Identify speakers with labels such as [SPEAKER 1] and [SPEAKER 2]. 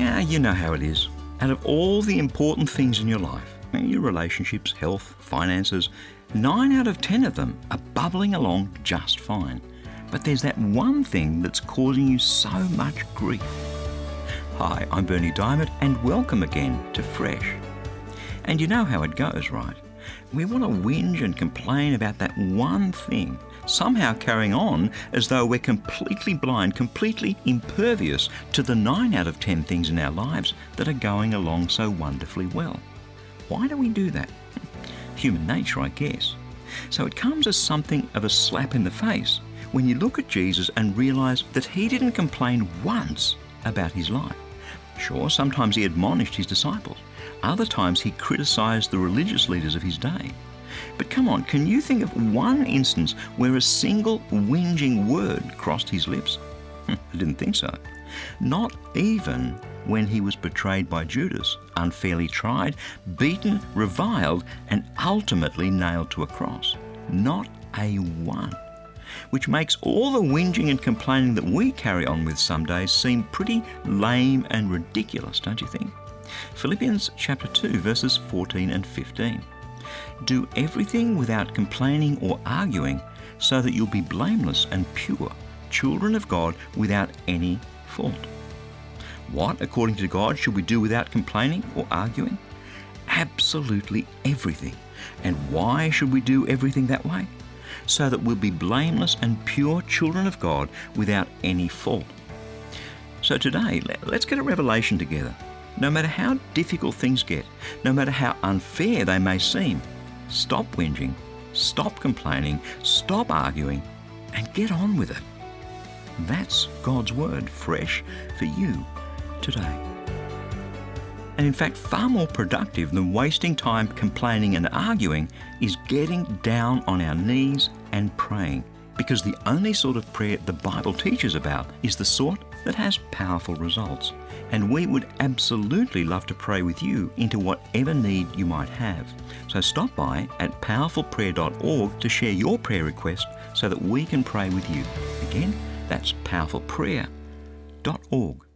[SPEAKER 1] Yeah, you know how it is. Out of all the important things in your life, your relationships, health, finances, nine out of ten of them are bubbling along just fine. But there's that one thing that's causing you so much grief. Hi, I'm Bernie Diamond, and welcome again to Fresh. And you know how it goes, right? We want to whinge and complain about that one thing, somehow carrying on as though we're completely blind, completely impervious to the 9 out of 10 things in our lives that are going along so wonderfully well. Why do we do that? Human nature, I guess. So it comes as something of a slap in the face when you look at Jesus and realize that he didn't complain once about his life. Sure, sometimes he admonished his disciples. Other times he criticized the religious leaders of his day. But come on, can you think of one instance where a single whinging word crossed his lips? I didn't think so. Not even when he was betrayed by Judas, unfairly tried, beaten, reviled, and ultimately nailed to a cross. Not a one which makes all the whinging and complaining that we carry on with some days seem pretty lame and ridiculous, don't you think? Philippians chapter 2, verses 14 and 15. Do everything without complaining or arguing, so that you'll be blameless and pure, children of God without any fault. What, according to God, should we do without complaining or arguing? Absolutely everything. And why should we do everything that way? So that we'll be blameless and pure children of God without any fault. So today, let's get a revelation together. No matter how difficult things get, no matter how unfair they may seem, stop whinging, stop complaining, stop arguing, and get on with it. That's God's Word fresh for you today and in fact far more productive than wasting time complaining and arguing is getting down on our knees and praying. Because the only sort of prayer the Bible teaches about is the sort that has powerful results. And we would absolutely love to pray with you into whatever need you might have. So stop by at powerfulprayer.org to share your prayer request so that we can pray with you. Again, that's powerfulprayer.org.